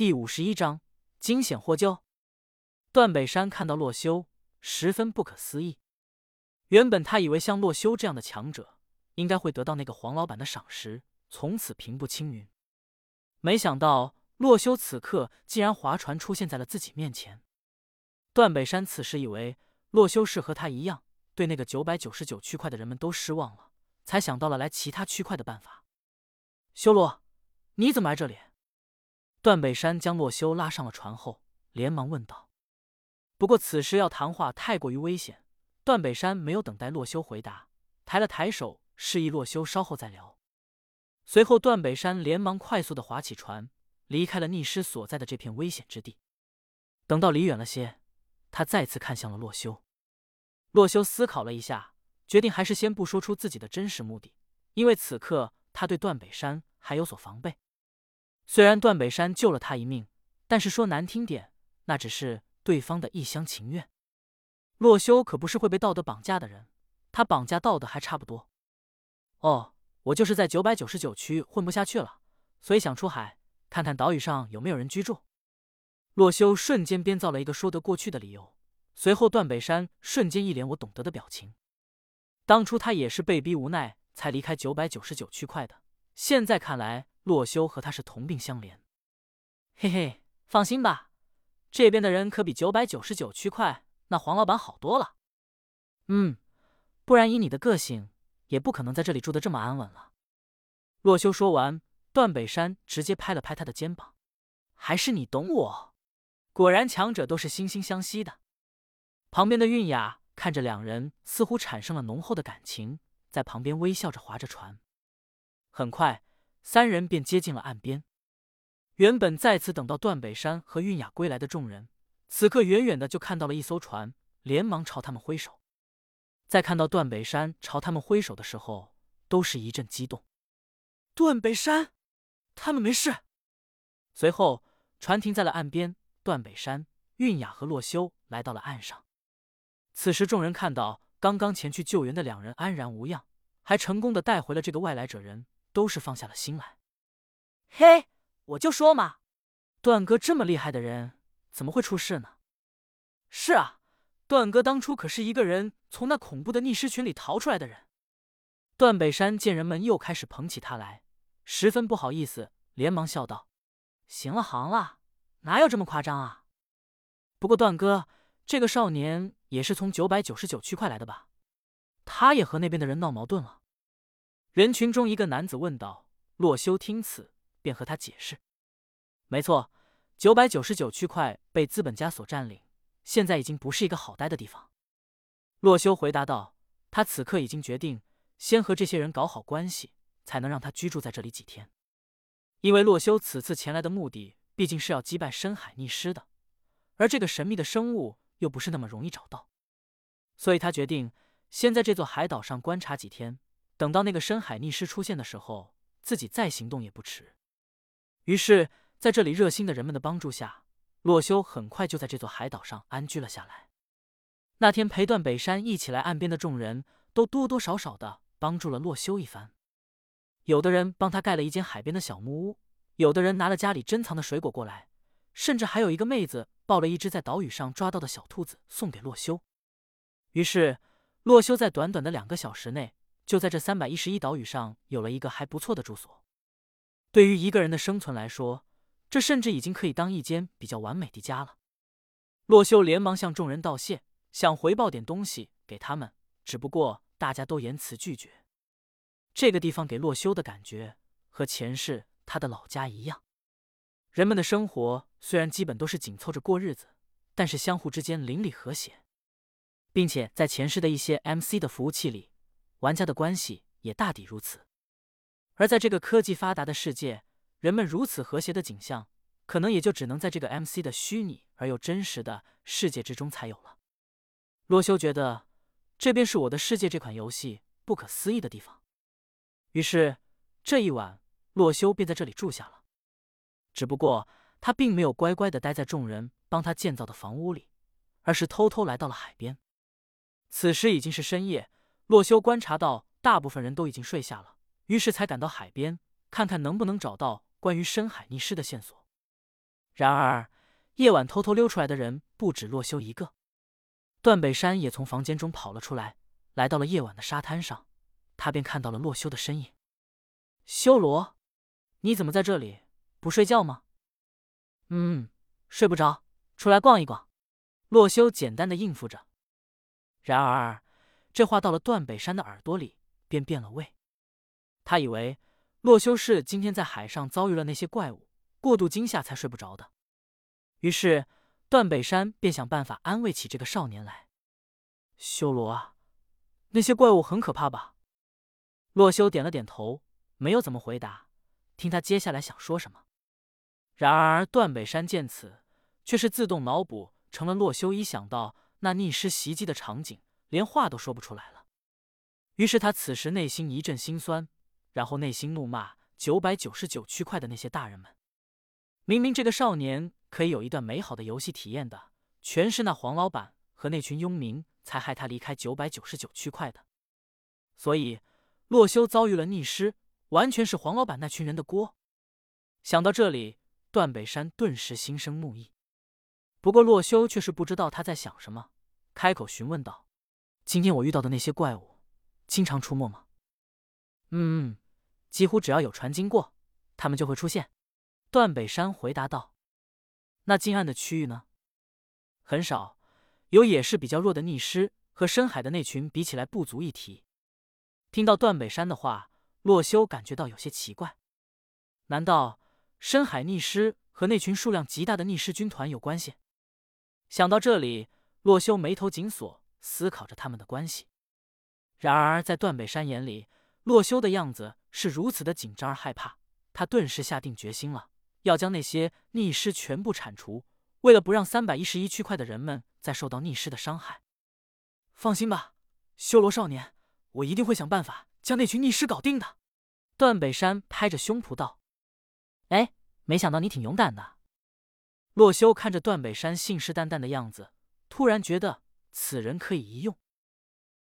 第五十一章惊险获救。段北山看到洛修，十分不可思议。原本他以为像洛修这样的强者，应该会得到那个黄老板的赏识，从此平步青云。没想到洛修此刻竟然划船出现在了自己面前。段北山此时以为洛修是和他一样，对那个九百九十九区块的人们都失望了，才想到了来其他区块的办法。修罗，你怎么来这里？段北山将洛修拉上了船后，连忙问道。不过此时要谈话太过于危险，段北山没有等待洛修回答，抬了抬手示意洛修稍后再聊。随后，段北山连忙快速的划起船，离开了逆尸所在的这片危险之地。等到离远了些，他再次看向了洛修。洛修思考了一下，决定还是先不说出自己的真实目的，因为此刻他对段北山还有所防备。虽然段北山救了他一命，但是说难听点，那只是对方的一厢情愿。洛修可不是会被道德绑架的人，他绑架道德还差不多。哦，我就是在九百九十九区混不下去了，所以想出海看看岛屿上有没有人居住。洛修瞬间编造了一个说得过去的理由，随后段北山瞬间一脸我懂得的表情。当初他也是被逼无奈才离开九百九十九区块的，现在看来。洛修和他是同病相怜，嘿嘿，放心吧，这边的人可比九百九十九区块那黄老板好多了。嗯，不然以你的个性，也不可能在这里住的这么安稳了。洛修说完，段北山直接拍了拍他的肩膀：“还是你懂我，果然强者都是惺惺相惜的。”旁边的韵雅看着两人，似乎产生了浓厚的感情，在旁边微笑着划着船。很快。三人便接近了岸边。原本在此等到段北山和韵雅归来的众人，此刻远远的就看到了一艘船，连忙朝他们挥手。在看到段北山朝他们挥手的时候，都是一阵激动。段北山，他们没事。随后，船停在了岸边，段北山、韵雅和洛修来到了岸上。此时，众人看到刚刚前去救援的两人安然无恙，还成功的带回了这个外来者人。都是放下了心来。嘿，我就说嘛，段哥这么厉害的人，怎么会出事呢？是啊，段哥当初可是一个人从那恐怖的逆尸群里逃出来的人。段北山见人们又开始捧起他来，十分不好意思，连忙笑道：“行了，行了，哪有这么夸张啊？不过段哥，这个少年也是从九百九十九区块来的吧？他也和那边的人闹矛盾了。”人群中，一个男子问道：“洛修听此，便和他解释：‘没错，九百九十九区块被资本家所占领，现在已经不是一个好待的地方。’洛修回答道：‘他此刻已经决定，先和这些人搞好关系，才能让他居住在这里几天。因为洛修此次前来的目的，毕竟是要击败深海逆尸的，而这个神秘的生物又不是那么容易找到，所以他决定先在这座海岛上观察几天。’”等到那个深海逆尸出现的时候，自己再行动也不迟。于是，在这里热心的人们的帮助下，洛修很快就在这座海岛上安居了下来。那天陪段北山一起来岸边的众人都多多少少的帮助了洛修一番。有的人帮他盖了一间海边的小木屋，有的人拿了家里珍藏的水果过来，甚至还有一个妹子抱了一只在岛屿上抓到的小兔子送给洛修。于是，洛修在短短的两个小时内。就在这三百一十一岛屿上有了一个还不错的住所。对于一个人的生存来说，这甚至已经可以当一间比较完美的家了。洛修连忙向众人道谢，想回报点东西给他们，只不过大家都严辞拒绝。这个地方给洛修的感觉和前世他的老家一样，人们的生活虽然基本都是紧凑着过日子，但是相互之间邻里和谐，并且在前世的一些 MC 的服务器里。玩家的关系也大抵如此，而在这个科技发达的世界，人们如此和谐的景象，可能也就只能在这个 MC 的虚拟而又真实的世界之中才有了。洛修觉得这便是我的世界这款游戏不可思议的地方，于是这一晚，洛修便在这里住下了。只不过他并没有乖乖的待在众人帮他建造的房屋里，而是偷偷来到了海边。此时已经是深夜。洛修观察到，大部分人都已经睡下了，于是才赶到海边，看看能不能找到关于深海溺尸的线索。然而，夜晚偷偷溜出来的人不止洛修一个。段北山也从房间中跑了出来，来到了夜晚的沙滩上，他便看到了洛修的身影。修罗，你怎么在这里？不睡觉吗？嗯，睡不着，出来逛一逛。洛修简单的应付着。然而，这话到了段北山的耳朵里，便变了味。他以为洛修是今天在海上遭遇了那些怪物，过度惊吓才睡不着的。于是，段北山便想办法安慰起这个少年来。修罗啊，那些怪物很可怕吧？洛修点了点头，没有怎么回答，听他接下来想说什么。然而，段北山见此，却是自动脑补成了洛修一想到那逆尸袭击的场景，连话都说不出来了。于是他此时内心一阵心酸，然后内心怒骂九百九十九区块的那些大人们。明明这个少年可以有一段美好的游戏体验的，全是那黄老板和那群庸民才害他离开九百九十九区块的。所以，洛修遭遇了逆尸，完全是黄老板那群人的锅。想到这里。段北山顿时心生怒意，不过洛修却是不知道他在想什么，开口询问道：“今天我遇到的那些怪物，经常出没吗？”“嗯，几乎只要有船经过，他们就会出现。”段北山回答道。“那近岸的区域呢？”“很少，有也是比较弱的逆尸，和深海的那群比起来不足一提。”听到段北山的话，洛修感觉到有些奇怪，难道？深海逆尸和那群数量极大的逆尸军团有关系。想到这里，洛修眉头紧锁，思考着他们的关系。然而，在段北山眼里，洛修的样子是如此的紧张而害怕，他顿时下定决心了，要将那些逆尸全部铲除，为了不让三百一十一区块的人们再受到逆尸的伤害。放心吧，修罗少年，我一定会想办法将那群逆尸搞定的。段北山拍着胸脯道。哎，没想到你挺勇敢的。洛修看着段北山信誓旦旦的样子，突然觉得此人可以一用。